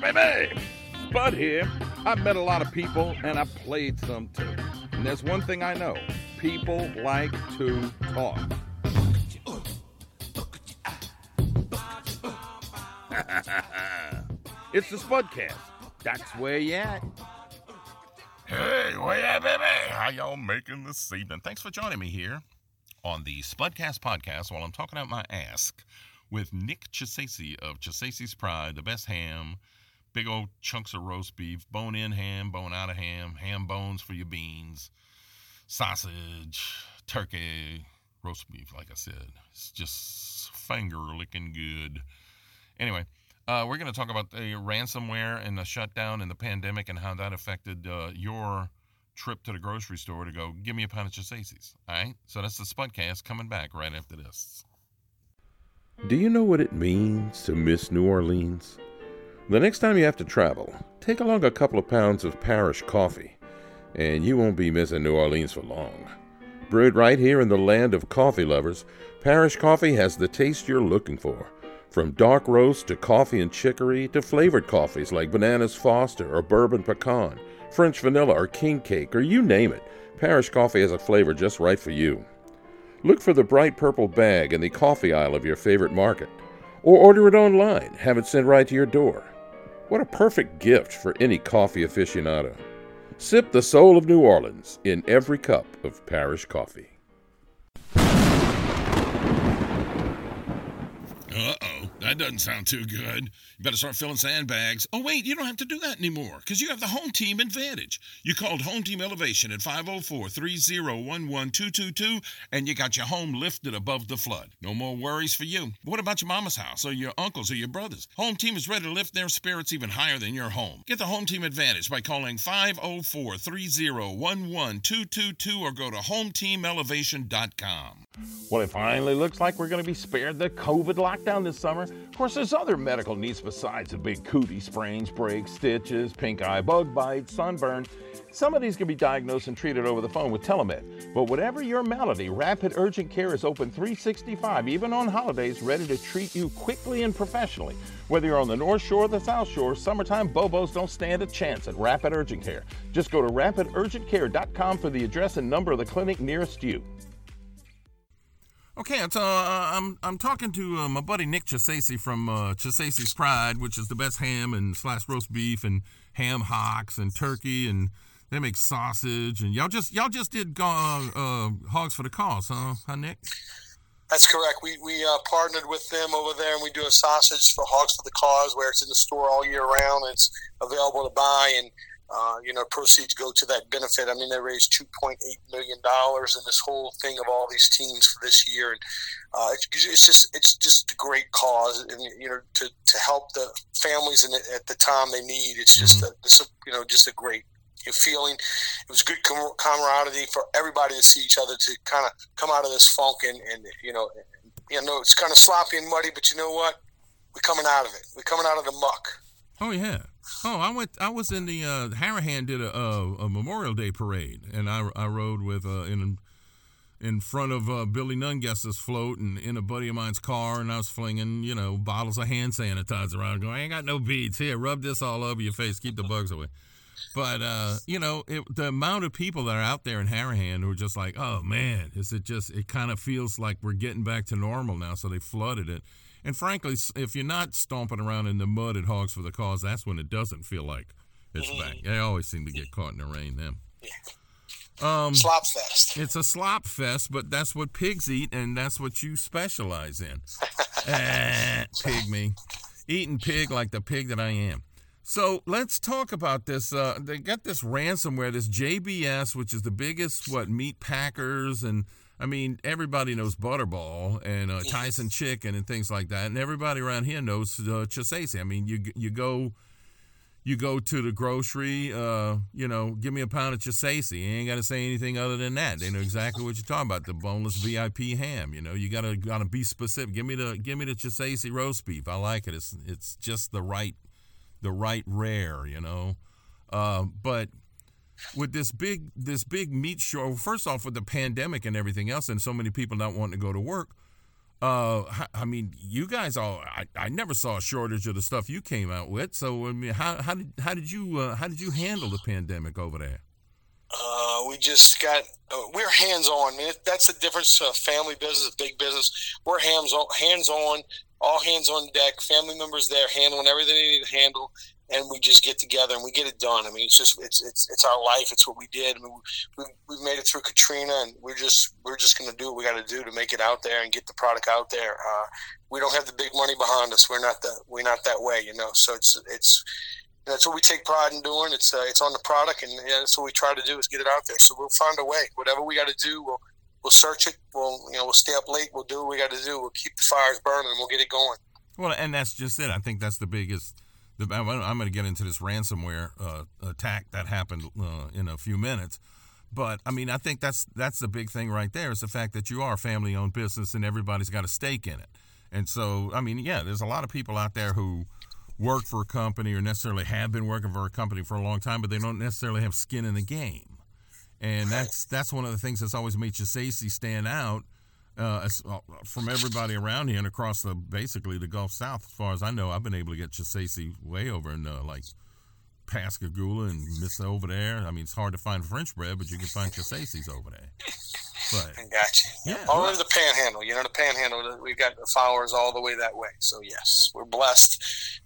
baby. Bud here. I've met a lot of people and I've played some too. And there's one thing I know people like to talk. it's the Spudcast. That's where you at. Hey, where you at, baby? How y'all making this evening? Thanks for joining me here on the Spudcast podcast while I'm talking out my ask with Nick Chisesi of Chisesi's Pride, the best ham, big old chunks of roast beef, bone in ham, bone out of ham, ham bones for your beans, sausage, turkey, roast beef, like I said. It's just finger licking good. Anyway, uh, we're going to talk about the ransomware and the shutdown and the pandemic and how that affected uh, your trip to the grocery store to go give me a pound of Chisesi's. All right, so that's the Spudcast coming back right after this. Do you know what it means to miss New Orleans? The next time you have to travel, take along a couple of pounds of parish coffee, and you won't be missing New Orleans for long. Brewed right here in the land of coffee lovers, Parish Coffee has the taste you're looking for. From dark roast to coffee and chicory to flavored coffees like Bananas Foster or Bourbon Pecan, French Vanilla or King Cake, or you name it, Parish Coffee has a flavor just right for you. Look for the bright purple bag in the coffee aisle of your favorite market, or order it online, have it sent right to your door. What a perfect gift for any coffee aficionado. Sip the soul of New Orleans in every cup of parish coffee. Uh oh, that doesn't sound too good. You better start filling sandbags. Oh, wait, you don't have to do that anymore because you have the home team advantage. You called Home Team Elevation at 504 3011 222 and you got your home lifted above the flood. No more worries for you. What about your mama's house or your uncles or your brothers? Home Team is ready to lift their spirits even higher than your home. Get the Home Team advantage by calling 504 3011 222 or go to HomeTeamElevation.com. Well, it finally looks like we're going to be spared the COVID lockdown this summer. Of course, there's other medical needs besides the big cootie sprains, breaks, stitches, pink eye, bug bites, sunburn. Some of these can be diagnosed and treated over the phone with telemed. But whatever your malady, Rapid Urgent Care is open 365, even on holidays, ready to treat you quickly and professionally. Whether you're on the North Shore or the South Shore, summertime Bobos don't stand a chance at Rapid Urgent Care. Just go to rapidurgentcare.com for the address and number of the clinic nearest you. Okay, so uh, I'm I'm talking to uh, my buddy Nick Chisesi from uh, Chisesi's Pride, which is the best ham and slash roast beef and ham hocks and turkey and they make sausage and y'all just y'all just did uh, uh, hogs for the cause, huh, huh Nick? That's correct. We we uh, partnered with them over there, and we do a sausage for Hogs for the Cause, where it's in the store all year round. And it's available to buy, and uh, you know, proceeds go to that benefit. I mean, they raised two point eight million dollars in this whole thing of all these teams for this year, and uh, it's, it's, just it's just a great cause, and you know, to, to help the families in it at the time they need. It's just mm-hmm. a, it's a, you know just a great feeling. It was good camaraderie for everybody to see each other to kind of come out of this funk, and, and you know, you know, it's kind of sloppy and muddy, but you know what? We're coming out of it. We're coming out of the muck. Oh yeah. Oh, I went. I was in the uh, Harahan did a, a, a, Memorial Day parade, and I, I rode with uh, in in front of uh, Billy Nungesser's float and in a buddy of mine's car, and I was flinging you know bottles of hand sanitizer around, going, "I ain't got no beads here. Rub this all over your face, keep the bugs away." But uh, you know, it, the amount of people that are out there in Harahan who are just like, "Oh man, is it just?" It kind of feels like we're getting back to normal now, so they flooded it and frankly, if you're not stomping around in the mud at Hogs for the Cause, that's when it doesn't feel like it's mm-hmm. back. They always seem to get caught in the rain then. Um, slop fest. It's a slop fest, but that's what pigs eat, and that's what you specialize in. eh, pig me. Eating pig like the pig that I am. So let's talk about this. Uh, they got this ransomware, this JBS, which is the biggest, what, meat packers and – I mean, everybody knows Butterball and uh, Tyson Chicken and things like that, and everybody around here knows uh. I mean, you you go you go to the grocery, uh, you know, give me a pound of Chisesi. You ain't got to say anything other than that. They know exactly what you're talking about. The boneless VIP ham. You know, you gotta gotta be specific. Give me the give me the Chisesi roast beef. I like it. It's it's just the right the right rare. You know, uh, but with this big this big meat show first off with the pandemic and everything else and so many people not wanting to go to work Uh, I mean, you guys all. I, I never saw a shortage of the stuff you came out with. So I mean, how how did how did you uh, how did you handle the pandemic over there? Uh, we just got uh, we're hands on. I mean, that's the difference. Uh, family business, big business. We're hands on, hands on, all hands on deck. Family members there handling everything they need to handle, and we just get together and we get it done. I mean, it's just it's it's it's our life. It's what we did. I mean, we we made it through Katrina, and we're just we're just going to do what we got to do to make it out there and get the product out there. Uh, we don't have the big money behind us. We're not that we're not that way, you know. So it's it's that's what we take pride in doing. It's uh, it's on the product, and yeah, that's what we try to do is get it out there. So we'll find a way. Whatever we got to do, we'll we'll search it. We'll you know we'll stay up late. We'll do what we got to do. We'll keep the fires burning. We'll get it going. Well, and that's just it. I think that's the biggest the, I'm going to get into this ransomware uh, attack that happened uh, in a few minutes. But I mean, I think that's that's the big thing right there is the fact that you are a family-owned business and everybody's got a stake in it. And so, I mean, yeah, there's a lot of people out there who work for a company or necessarily have been working for a company for a long time, but they don't necessarily have skin in the game. And that's that's one of the things that's always made Chisesi stand out uh, uh, from everybody around here and across the basically the Gulf South. As far as I know, I've been able to get Chisesi way over in uh, like Pascagoula and Miss over there. I mean, it's hard to find French bread, but you can find Chisesi's over there. But gotcha. Yeah, all over the Panhandle. You know, the Panhandle. We've got followers all the way that way. So yes, we're blessed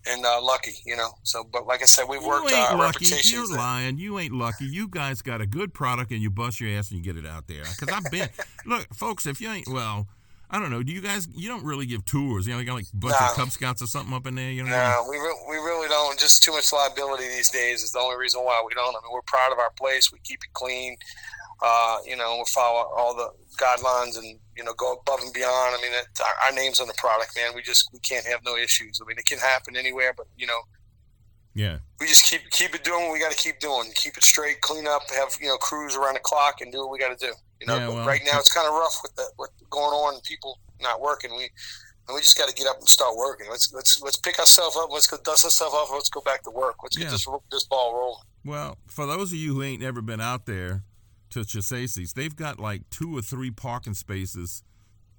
and uh, lucky. You know. So, but like I said, we've worked you ain't uh, lucky. You're there. lying. You ain't lucky. You guys got a good product and you bust your ass and you get it out there. Because I've been. look, folks, if you ain't well. I don't know. Do you guys? You don't really give tours. You know, you got like a bunch no. of Cub Scouts or something up in there. You know? No, we re- we really don't. Just too much liability these days is the only reason why we don't. I mean, we're proud of our place. We keep it clean. Uh, you know, we follow all the guidelines and you know go above and beyond. I mean, it, our, our, name's on the product, man. We just we can't have no issues. I mean, it can happen anywhere, but you know, yeah, we just keep keep it doing what we got to keep doing. Keep it straight, clean up, have you know crews around the clock, and do what we got to do. You know, yeah, well, right now it's kind of rough with the, what's going on and people not working. We and we just got to get up and start working. Let's let's let's pick ourselves up. Let's go dust ourselves off. Let's go back to work. Let's get this this ball rolling. Well, for those of you who ain't never been out there, to Chisesi's. They've got like two or three parking spaces,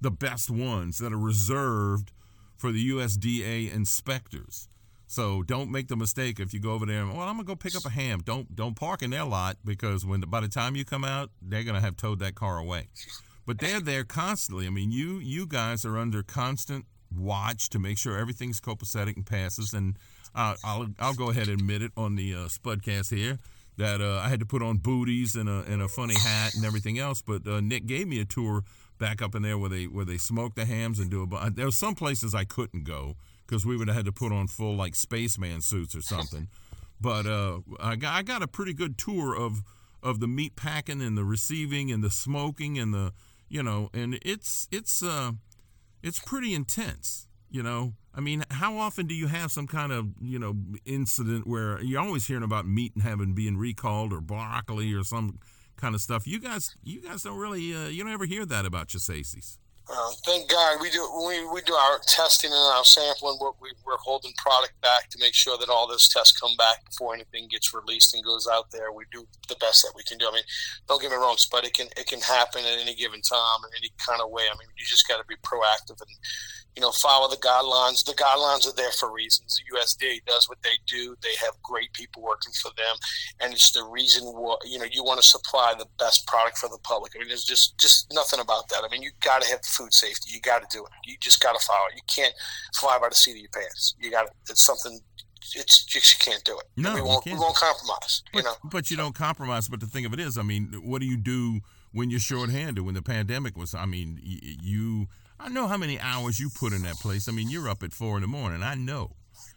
the best ones that are reserved for the USDA inspectors. So don't make the mistake if you go over there and well, I'm gonna go pick up a ham. Don't don't park in their lot because when the, by the time you come out, they're gonna have towed that car away. But they're there constantly. I mean, you you guys are under constant watch to make sure everything's copacetic and passes. And uh, I'll I'll go ahead and admit it on the uh, Spudcast here that uh, I had to put on booties and a, and a funny hat and everything else. But uh, Nick gave me a tour back up in there where they where they smoke the hams and do a. There were some places I couldn't go because we would have had to put on full like spaceman suits or something. But uh, I got I got a pretty good tour of of the meat packing and the receiving and the smoking and the you know and it's it's uh it's pretty intense you know I mean, how often do you have some kind of you know incident where you're always hearing about meat and having being recalled or broccoli or some kind of stuff? You guys, you guys don't really, uh, you don't ever hear that about Chisesi's. Uh, thank God we do we, we do our testing and our sampling. We're, we're holding product back to make sure that all those tests come back before anything gets released and goes out there. We do the best that we can do. I mean, don't get me wrong, but it can it can happen at any given time in any kind of way. I mean, you just got to be proactive and you know, follow the guidelines. The guidelines are there for reasons. The USDA does what they do. They have great people working for them, and it's the reason why you know you want to supply the best product for the public. I mean, there's just just nothing about that. I mean, you got to have food safety. You got to do it. You just got to follow it. You can't fly by the seat of your pants. You got it's something. It's just you can't do it. No, we won't. We won't compromise. But, you know, but you don't compromise. But the thing of it is, I mean, what do you do when you're shorthanded? When the pandemic was, I mean, you I know how many hours you put in that place. I mean, you're up at four in the morning. I know.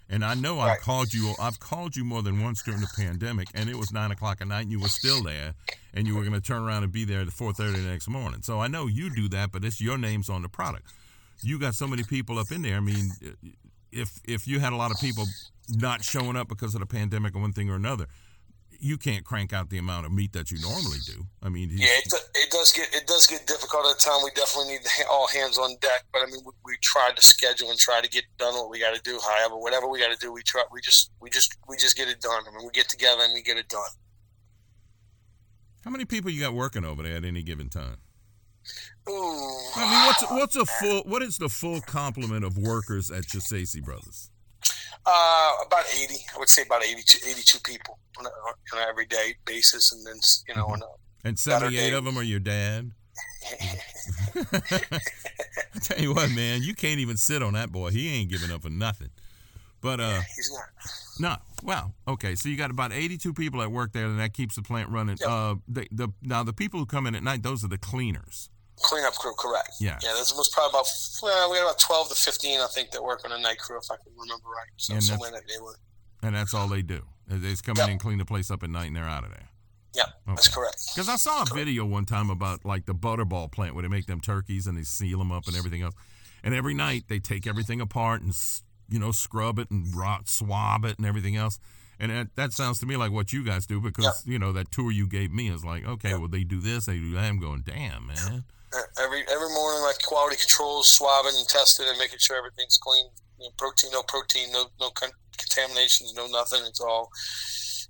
And I know right. I've called you. I've called you more than once during the pandemic, and it was nine o'clock at night, and you were still there, and you were going to turn around and be there at four thirty the next morning. So I know you do that, but it's your name's on the product. You got so many people up in there. I mean, if if you had a lot of people not showing up because of the pandemic or one thing or another, you can't crank out the amount of meat that you normally do. I mean, yeah, it, it, does get it does get difficult at the time. We definitely need all hands on deck. But I mean, we, we tried to schedule and try to get done what we got to do. However, whatever we got to do, we try. We just we just we just get it done. I mean, we get together and we get it done. How many people you got working over there at any given time? Ooh. I mean, what's what's a full what is the full complement of workers at Chisesi Brothers? Uh, about 80. I would say about 82, 82 people on, a, on an everyday basis, and then you know, on a, And seventy eight Saturday. of them are your dad. I tell you what, man, you can't even sit on that boy. He ain't giving up for nothing. But uh, he's not. no, wow, okay. So you got about eighty-two people at work there, and that keeps the plant running. Yep. Uh, the, the now the people who come in at night, those are the cleaners. Cleanup crew, correct. Yeah. Yeah, there's was probably about well, we got about twelve to fifteen, I think, that work on a night crew, if I can remember right. So And somewhere that neighborhood. and that's all they do. They just come in and clean the place up at night, and they're out of there. Yeah, that's correct. Because I saw a video one time about like the butterball plant where they make them turkeys and they seal them up and everything else. And every night they take everything apart and you know scrub it and rot, swab it and everything else. And that, that sounds to me like what you guys do because you know that tour you gave me is like okay, well they do this, they do that. I'm going, damn man. Every every morning, like quality control, swabbing and testing, and making sure everything's clean. You know, protein, no protein, no no con- contaminations, no nothing. It's all,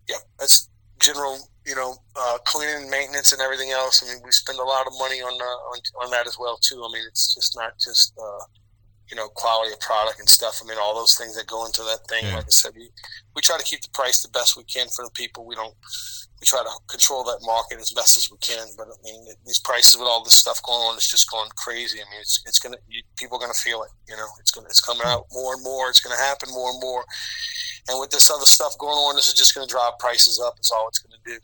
yeah. That's general, you know, uh, cleaning, maintenance, and everything else. I mean, we spend a lot of money on uh, on, on that as well too. I mean, it's just not just uh, you know quality of product and stuff. I mean, all those things that go into that thing. Yeah. Like I said, we we try to keep the price the best we can for the people. We don't we try to control that market as best as we can. But I mean, these prices with all this stuff going on, it's just going crazy. I mean, it's it's gonna you, people are gonna feel it. You know, it's gonna it's coming hmm. out more and more. It's gonna happen more and more. And with this other stuff going on, this is just gonna drive prices up. Is all it's gonna do.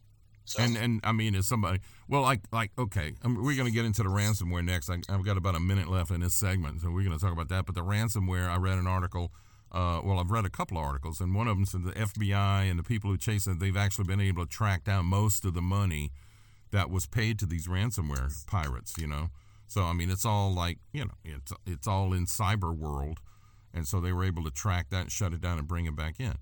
So, And and I mean, is somebody well, like like okay, I mean, we're gonna get into the ransomware next. I, I've got about a minute left in this segment, so we're gonna talk about that. But the ransomware, I read an article. Uh, well, I've read a couple of articles, and one of them said the FBI and the people who chase it, they've actually been able to track down most of the money that was paid to these ransomware pirates. You know, so I mean, it's all like you know, it's it's all in cyber world, and so they were able to track that and shut it down and bring it back in.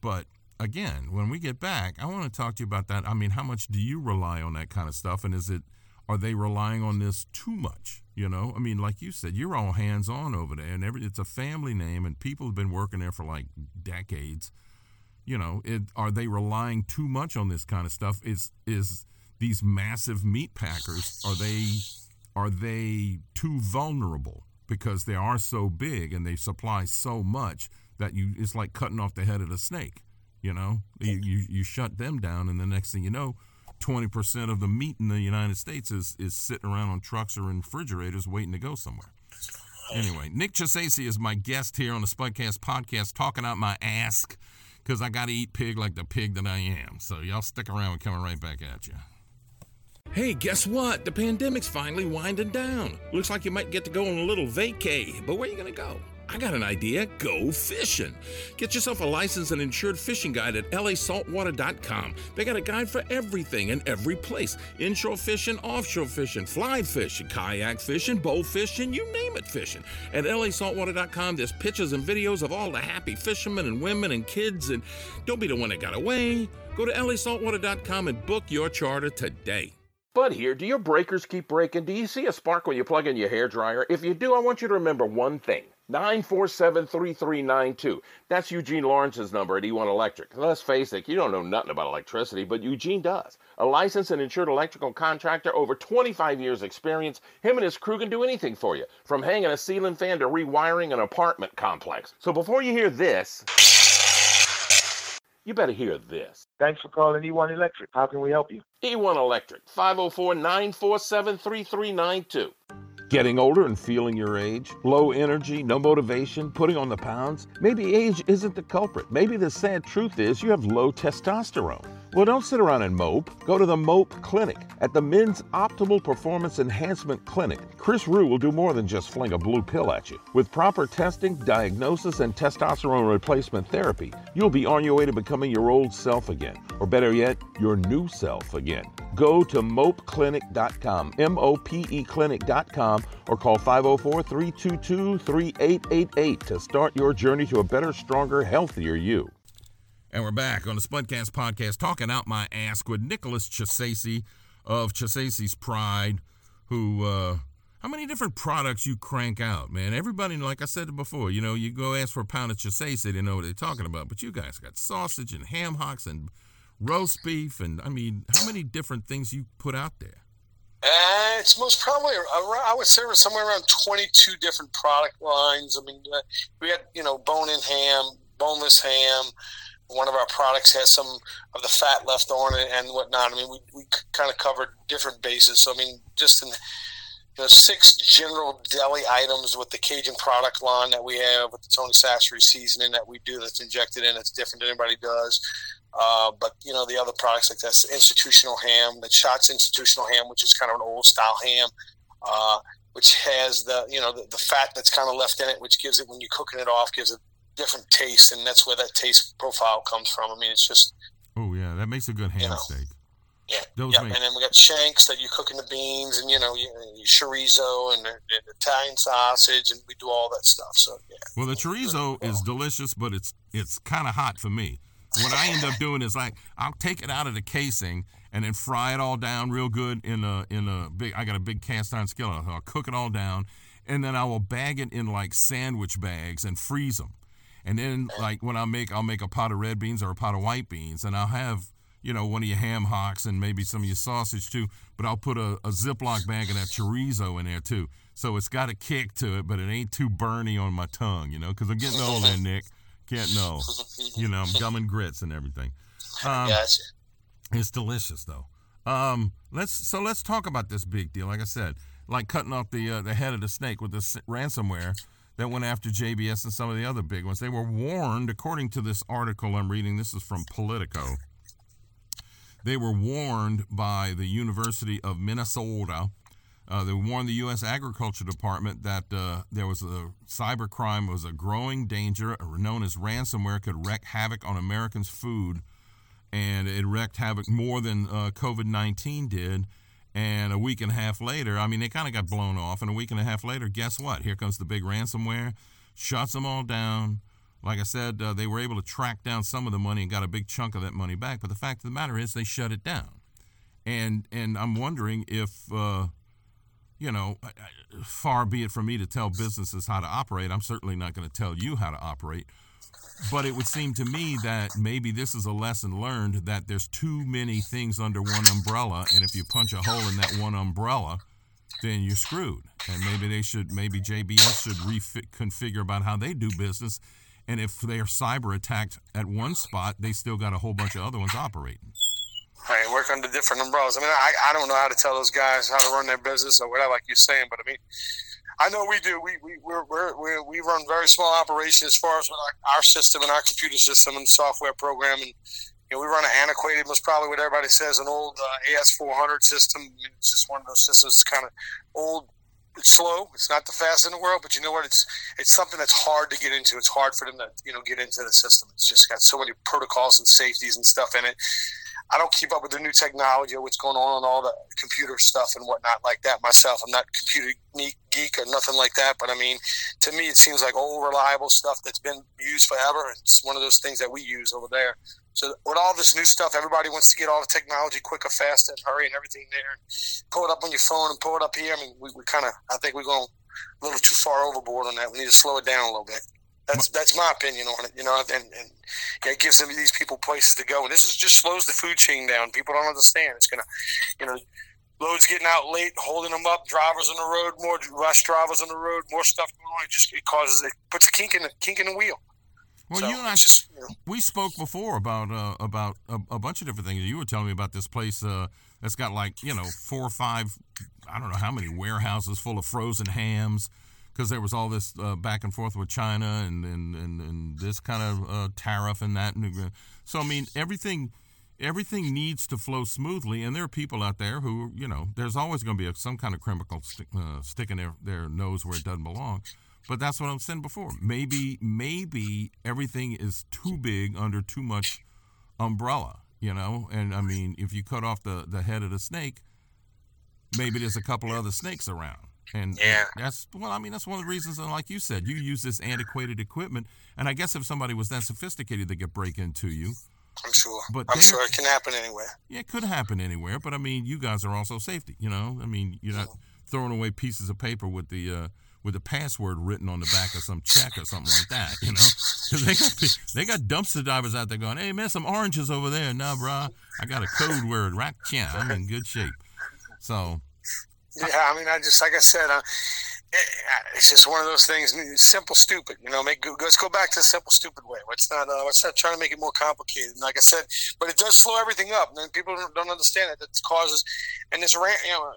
But again, when we get back, I want to talk to you about that. I mean, how much do you rely on that kind of stuff, and is it are they relying on this too much? You know, I mean, like you said, you're all hands on over there, and every it's a family name, and people have been working there for like decades. You know, it, are they relying too much on this kind of stuff? Is is these massive meat packers are they are they too vulnerable because they are so big and they supply so much that you it's like cutting off the head of the snake you know you, you, you shut them down and the next thing you know 20% of the meat in the united states is, is sitting around on trucks or in refrigerators waiting to go somewhere anyway nick Chisesi is my guest here on the spudcast podcast talking out my ass because i gotta eat pig like the pig that i am so y'all stick around we're coming right back at you Hey, guess what? The pandemic's finally winding down. Looks like you might get to go on a little vacay, but where are you gonna go? I got an idea. Go fishing. Get yourself a licensed and insured fishing guide at lasaltwater.com. They got a guide for everything and every place inshore fishing, offshore fishing, fly fishing, kayak fishing, bow fishing, you name it fishing. At lasaltwater.com, there's pictures and videos of all the happy fishermen and women and kids, and don't be the one that got away. Go to lasaltwater.com and book your charter today. Bud here. Do your breakers keep breaking? Do you see a spark when you plug in your hair dryer? If you do, I want you to remember one thing. 947 3392. That's Eugene Lawrence's number at E1 Electric. Let's face it, you don't know nothing about electricity, but Eugene does. A licensed and insured electrical contractor, over 25 years' experience, him and his crew can do anything for you, from hanging a ceiling fan to rewiring an apartment complex. So before you hear this, you better hear this. Thanks for calling E1 Electric. How can we help you? E1 Electric, 504 947 3392. Getting older and feeling your age? Low energy, no motivation, putting on the pounds? Maybe age isn't the culprit. Maybe the sad truth is you have low testosterone. Well, don't sit around and mope. Go to the Mope Clinic. At the Men's Optimal Performance Enhancement Clinic, Chris Rue will do more than just fling a blue pill at you. With proper testing, diagnosis, and testosterone replacement therapy, you'll be on your way to becoming your old self again, or better yet, your new self again. Go to mopeclinic.com, M O P E clinic.com, or call 504 322 3888 to start your journey to a better, stronger, healthier you. And we're back on the Spudcast podcast talking out my ass with Nicholas Chisesi of Chisesi's Pride, who, uh, how many different products you crank out, man? Everybody, like I said before, you know, you go ask for a pound of Chisesi, they know what they're talking about. But you guys got sausage and ham hocks and roast beef, and I mean, how many different things you put out there? Uh, it's most probably around, I would say somewhere around 22 different product lines. I mean, uh, we had you know bone-in ham, boneless ham. One of our products has some of the fat left on it and whatnot. I mean, we, we kind of covered different bases. So I mean, just in you know, six general deli items with the Cajun product line that we have with the Tony Chachere seasoning that we do that's injected in. It's different than anybody does. Uh, but you know the other products like this institutional ham, the Shots institutional ham, which is kind of an old style ham, uh, which has the you know the, the fat that's kind of left in it, which gives it when you're cooking it off gives it different taste, and that's where that taste profile comes from. I mean, it's just oh yeah, that makes a good ham you know, steak. Yeah, Those yeah, make... and then we got shanks that you cook in the beans, and you know, you, you chorizo and, and Italian sausage, and we do all that stuff. So yeah. Well, the chorizo is delicious, but it's it's kind of hot for me what I end up doing is like I'll take it out of the casing and then fry it all down real good in a in a big. I got a big cast iron skillet. I'll cook it all down, and then I will bag it in like sandwich bags and freeze them. And then like when I make, I'll make a pot of red beans or a pot of white beans, and I'll have you know one of your ham hocks and maybe some of your sausage too. But I'll put a, a Ziploc bag of that chorizo in there too, so it's got a kick to it, but it ain't too burny on my tongue, you know, because I'm getting old there, Nick. Can't know. you know, gum and grits and everything. Um, gotcha. It's delicious though. Um, let's so let's talk about this big deal. Like I said, like cutting off the uh, the head of the snake with this ransomware that went after JBS and some of the other big ones. They were warned, according to this article I'm reading. This is from Politico. They were warned by the University of Minnesota uh, they warned the U.S. Agriculture Department that uh, there was a cybercrime was a growing danger known as ransomware could wreak havoc on Americans' food, and it wreaked havoc more than uh, COVID nineteen did. And a week and a half later, I mean, they kind of got blown off. And a week and a half later, guess what? Here comes the big ransomware, shuts them all down. Like I said, uh, they were able to track down some of the money and got a big chunk of that money back. But the fact of the matter is, they shut it down. And and I'm wondering if uh, you know, far be it from me to tell businesses how to operate. I'm certainly not going to tell you how to operate. But it would seem to me that maybe this is a lesson learned that there's too many things under one umbrella. And if you punch a hole in that one umbrella, then you're screwed. And maybe they should, maybe JBS should reconfigure about how they do business. And if they are cyber attacked at one spot, they still got a whole bunch of other ones operating. Right, work under different umbrellas. I mean, I, I don't know how to tell those guys how to run their business or whatever, like you're saying, but I mean, I know we do. We we we're, we're, we run very small operations as far as our, our system and our computer system and software program, and you know, we run an antiquated, most probably what everybody says, an old uh, AS400 system. I it's just one of those systems. It's kind of old. It's slow. It's not the fastest in the world, but you know what? It's it's something that's hard to get into. It's hard for them to you know get into the system. It's just got so many protocols and safeties and stuff in it I don't keep up with the new technology or what's going on and all the computer stuff and whatnot like that myself. I'm not computer geek or nothing like that, but I mean, to me, it seems like old, reliable stuff that's been used forever. It's one of those things that we use over there. So with all this new stuff, everybody wants to get all the technology quicker, faster, and hurry and everything there. And pull it up on your phone and pull it up here. I mean, we, we kind of, I think we're going a little too far overboard on that. We need to slow it down a little bit. That's that's my opinion on it, you know, and, and it gives them these people places to go. And this is just slows the food chain down. People don't understand. It's gonna, you know, loads getting out late, holding them up, drivers on the road, more less drivers on the road, more stuff going on. It just it causes it puts a kink in the kink in the wheel. Well, so you and I, just, you know. we spoke before about uh, about a, a, bunch of different things. You were telling me about this place uh, that's got like you know four or five, I don't know how many warehouses full of frozen hams because there was all this uh, back and forth with China and and, and, and this kind of uh, tariff and that. So I mean, everything everything needs to flow smoothly, and there are people out there who you know there's always going to be a, some kind of criminal stick, uh, sticking their, their nose where it doesn't belong. But that's what I'm saying before. Maybe maybe everything is too big under too much umbrella, you know. And I mean, if you cut off the the head of the snake, maybe there's a couple other snakes around and yeah. that's well, I mean, that's one of the reasons. And like you said, you use this antiquated equipment, and I guess if somebody was that sophisticated, they could break into you. I'm sure. But I'm sure it can happen anywhere. Yeah, it could happen anywhere. But I mean, you guys are also safety. You know, I mean, you're not throwing away pieces of paper with the uh, with a password written on the back of some check or something like that. You know, because they got they got dumpster divers out there going, "Hey man, some oranges over there." Nah, bruh, I got a code word right. Yeah, I'm in good shape. So Yeah, I mean, I just like I said, uh, it's just one of those things. Simple, stupid. You know, make let's go back to the simple, stupid way. Let's not uh, let's not try to make it more complicated. And like I said, but it does slow everything up. And people don't, don't understand it. That causes, and this rant, you know,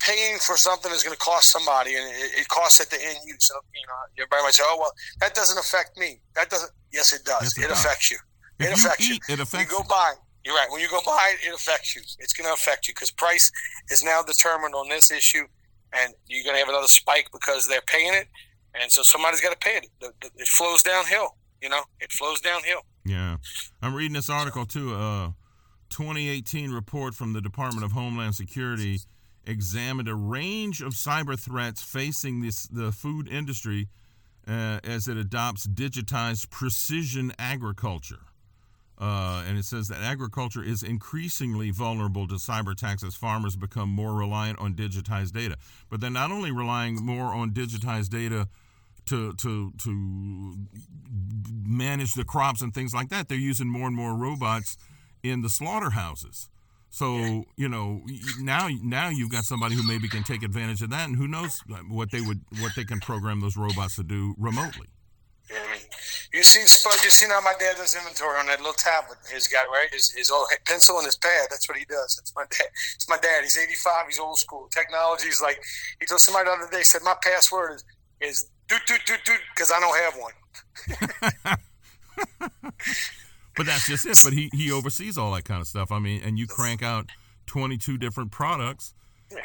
paying for something is going to cost somebody, and it, it, costs at the end use. So, you know, everybody might say, "Oh, well, that doesn't affect me." That doesn't. Yes, it does. Yes, it, it does. affects you. If it you affects eat, you. It affects you. Go buy. You're right. When you go buy it, it affects you. It's going to affect you because price is now determined on this issue and you're going to have another spike because they're paying it, and so somebody's got to pay it. It flows downhill. You know, it flows downhill. Yeah, I'm reading this article too. Uh, 2018 report from the Department of Homeland Security examined a range of cyber threats facing this the food industry uh, as it adopts digitized precision agriculture. Uh, and it says that agriculture is increasingly vulnerable to cyber attacks as farmers become more reliant on digitized data. But they're not only relying more on digitized data to to to manage the crops and things like that. They're using more and more robots in the slaughterhouses. So you know now now you've got somebody who maybe can take advantage of that, and who knows what they would what they can program those robots to do remotely. You seen Spud? You seen how my dad does inventory on that little tablet he's got, right? His, his old pencil and his pad. That's what he does. That's my dad. It's my dad. He's 85. He's old school. Technology is like he told somebody the other day. Said my password is is do do do do because I don't have one. but that's just it. But he he oversees all that kind of stuff. I mean, and you crank out 22 different products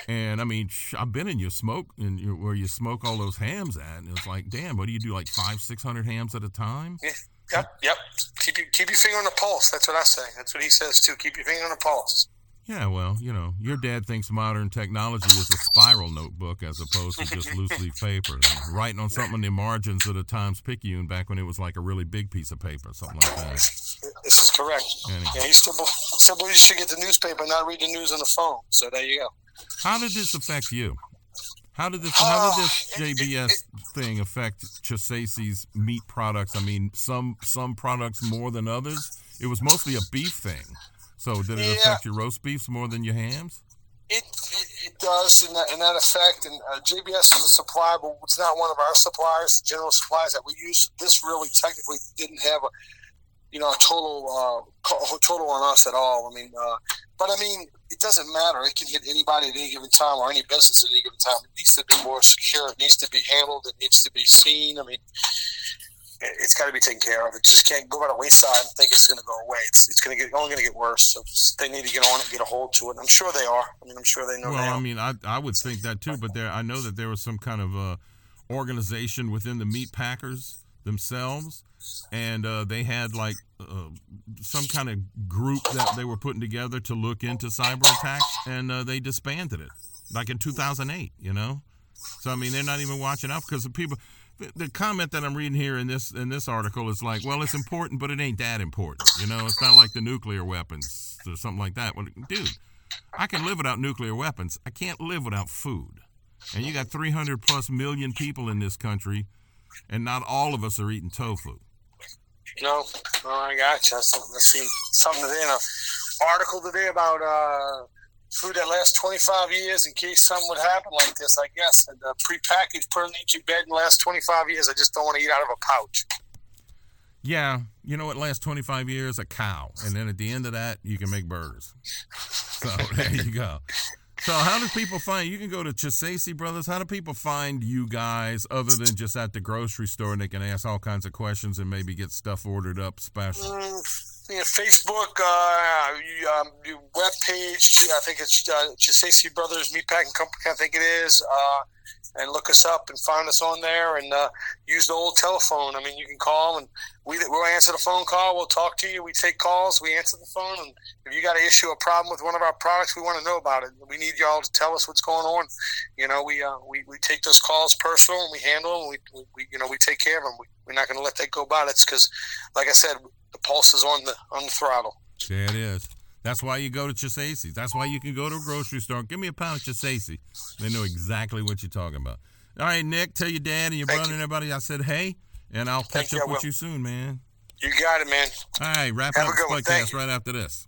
and I mean, I've been in your smoke and where you smoke all those hams at, and it's like, damn, what do you do, like five, six hundred hams at a time? Yeah. Yep, yep. Keep your, keep your finger on the pulse. That's what I say. That's what he says too. Keep your finger on the pulse. Yeah, well, you know, your dad thinks modern technology is a spiral notebook as opposed to just loose leaf paper. Writing on something in the margins of the Times Picayune back when it was like a really big piece of paper, something like that. This is correct. Anyway. Yeah, he still, still believes you should get the newspaper, not read the news on the phone. So there you go. How did this affect you? How did this how did ah, this JBS thing affect Chisesi's meat products? I mean, some some products more than others. It was mostly a beef thing. So did it yeah. affect your roast beefs more than your hams? It, it, it does in that, in that effect. And uh, JBS is a supplier, but it's not one of our suppliers, general supplies that we use. This really technically didn't have a you know a total uh, total on us at all. I mean, uh, but I mean, it doesn't matter. It can hit anybody at any given time or any business at any given time. It needs to be more secure. It needs to be handled. It needs to be seen. I mean, it's got to be taken care of. It just can't go by the wayside and think it's going to go away. It's, it's going to get only going to get worse. So they need to get on it, get a hold to it. I'm sure they are. I mean, I'm sure they know. Well, I mean, I I would think that too. But there, I know that there was some kind of uh, organization within the meat packers themselves and uh, they had like uh, some kind of group that they were putting together to look into cyber attacks, and uh, they disbanded it, like in 2008. You know, so I mean they're not even watching out because the people. The comment that I'm reading here in this in this article is like, well, it's important, but it ain't that important. You know, it's not like the nuclear weapons or something like that. Well, dude, I can live without nuclear weapons. I can't live without food. And you got 300 plus million people in this country, and not all of us are eating tofu. No, no, I got you. Let's see something today in an article today about uh, food that lasts 25 years in case something would happen like this. I guess and uh, prepackaged, put in bed and last 25 years. I just don't want to eat out of a pouch. Yeah, you know what lasts 25 years? A cow, and then at the end of that, you can make burgers. So there you go. So how do people find you? Can go to Chisesi Brothers. How do people find you guys other than just at the grocery store and they can ask all kinds of questions and maybe get stuff ordered up special? Mm, Facebook, uh, um, web page. I think it's uh, Chisesi Brothers Meatpacking Company. I think it is. Uh, and look us up and find us on there and uh, use the old telephone. I mean, you can call and we, we'll answer the phone call. We'll talk to you. We take calls. We answer the phone. And if you got an issue, a problem with one of our products, we want to know about it. We need y'all to tell us what's going on. You know, we uh, we, we take those calls personal and we handle them. We, we you know we take care of them. We, we're not going to let that go by. That's because, like I said, the pulse is on the on the throttle. Yeah, it is. That's why you go to Chisesi's. That's why you can go to a grocery store. Give me a pound of Chisesi. They know exactly what you're talking about. All right, Nick, tell your dad and your Thank brother you. and everybody I said hey, and I'll catch Thank up you, with you soon, man. You got it, man. All right, wrap Have up the podcast right after this.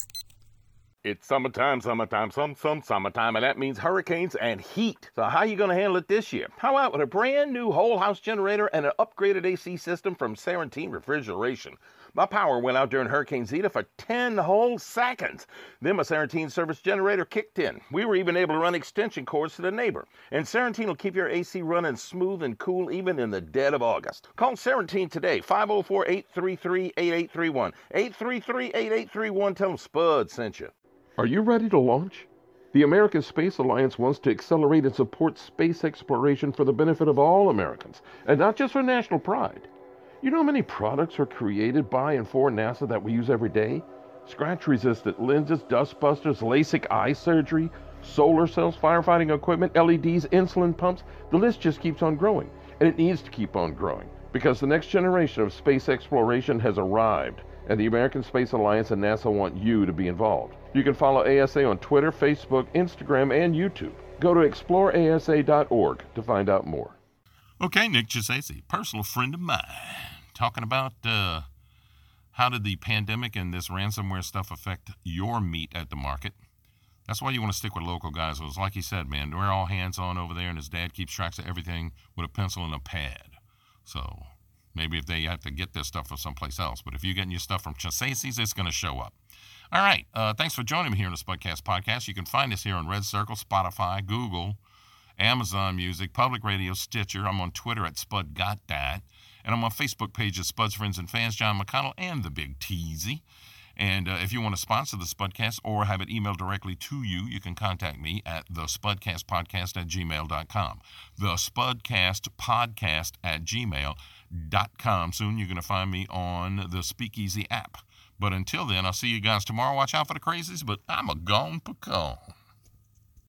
It's summertime, summertime, some, some summertime, and that means hurricanes and heat. So how are you going to handle it this year? How about with a brand new whole house generator and an upgraded AC system from Sarantine Refrigeration? My power went out during Hurricane Zeta for 10 whole seconds. Then my Sarantine service generator kicked in. We were even able to run extension cords to the neighbor. And Sarantine will keep your AC running smooth and cool even in the dead of August. Call Sarantine today, 504 833 8831. 833 8831. Tell them Spud sent you. Are you ready to launch? The American Space Alliance wants to accelerate and support space exploration for the benefit of all Americans, and not just for national pride. You know how many products are created by and for NASA that we use every day? Scratch resistant lenses, dust busters, LASIK eye surgery, solar cells, firefighting equipment, LEDs, insulin pumps. The list just keeps on growing. And it needs to keep on growing because the next generation of space exploration has arrived. And the American Space Alliance and NASA want you to be involved. You can follow ASA on Twitter, Facebook, Instagram, and YouTube. Go to exploreasa.org to find out more. Okay, Nick Chisesi, personal friend of mine, talking about uh, how did the pandemic and this ransomware stuff affect your meat at the market. That's why you want to stick with local guys. It was like he said, man, we're all hands on over there, and his dad keeps tracks of everything with a pencil and a pad. So maybe if they have to get this stuff from someplace else, but if you're getting your stuff from Chisesi's, it's going to show up. All right. Uh, thanks for joining me here on the Spudcast podcast. You can find us here on Red Circle, Spotify, Google, Amazon Music, Public Radio, Stitcher. I'm on Twitter at Spud Got That. And I'm on Facebook pages Spud's Friends and Fans, John McConnell, and the Big Teasy. And uh, if you want to sponsor the Spudcast or have it emailed directly to you, you can contact me at the Spudcastpodcast at gmail.com. The Spudcastpodcast at gmail.com. Soon you're going to find me on the Speakeasy app. But until then, I'll see you guys tomorrow. Watch out for the crazies, but I'm a gone pecan.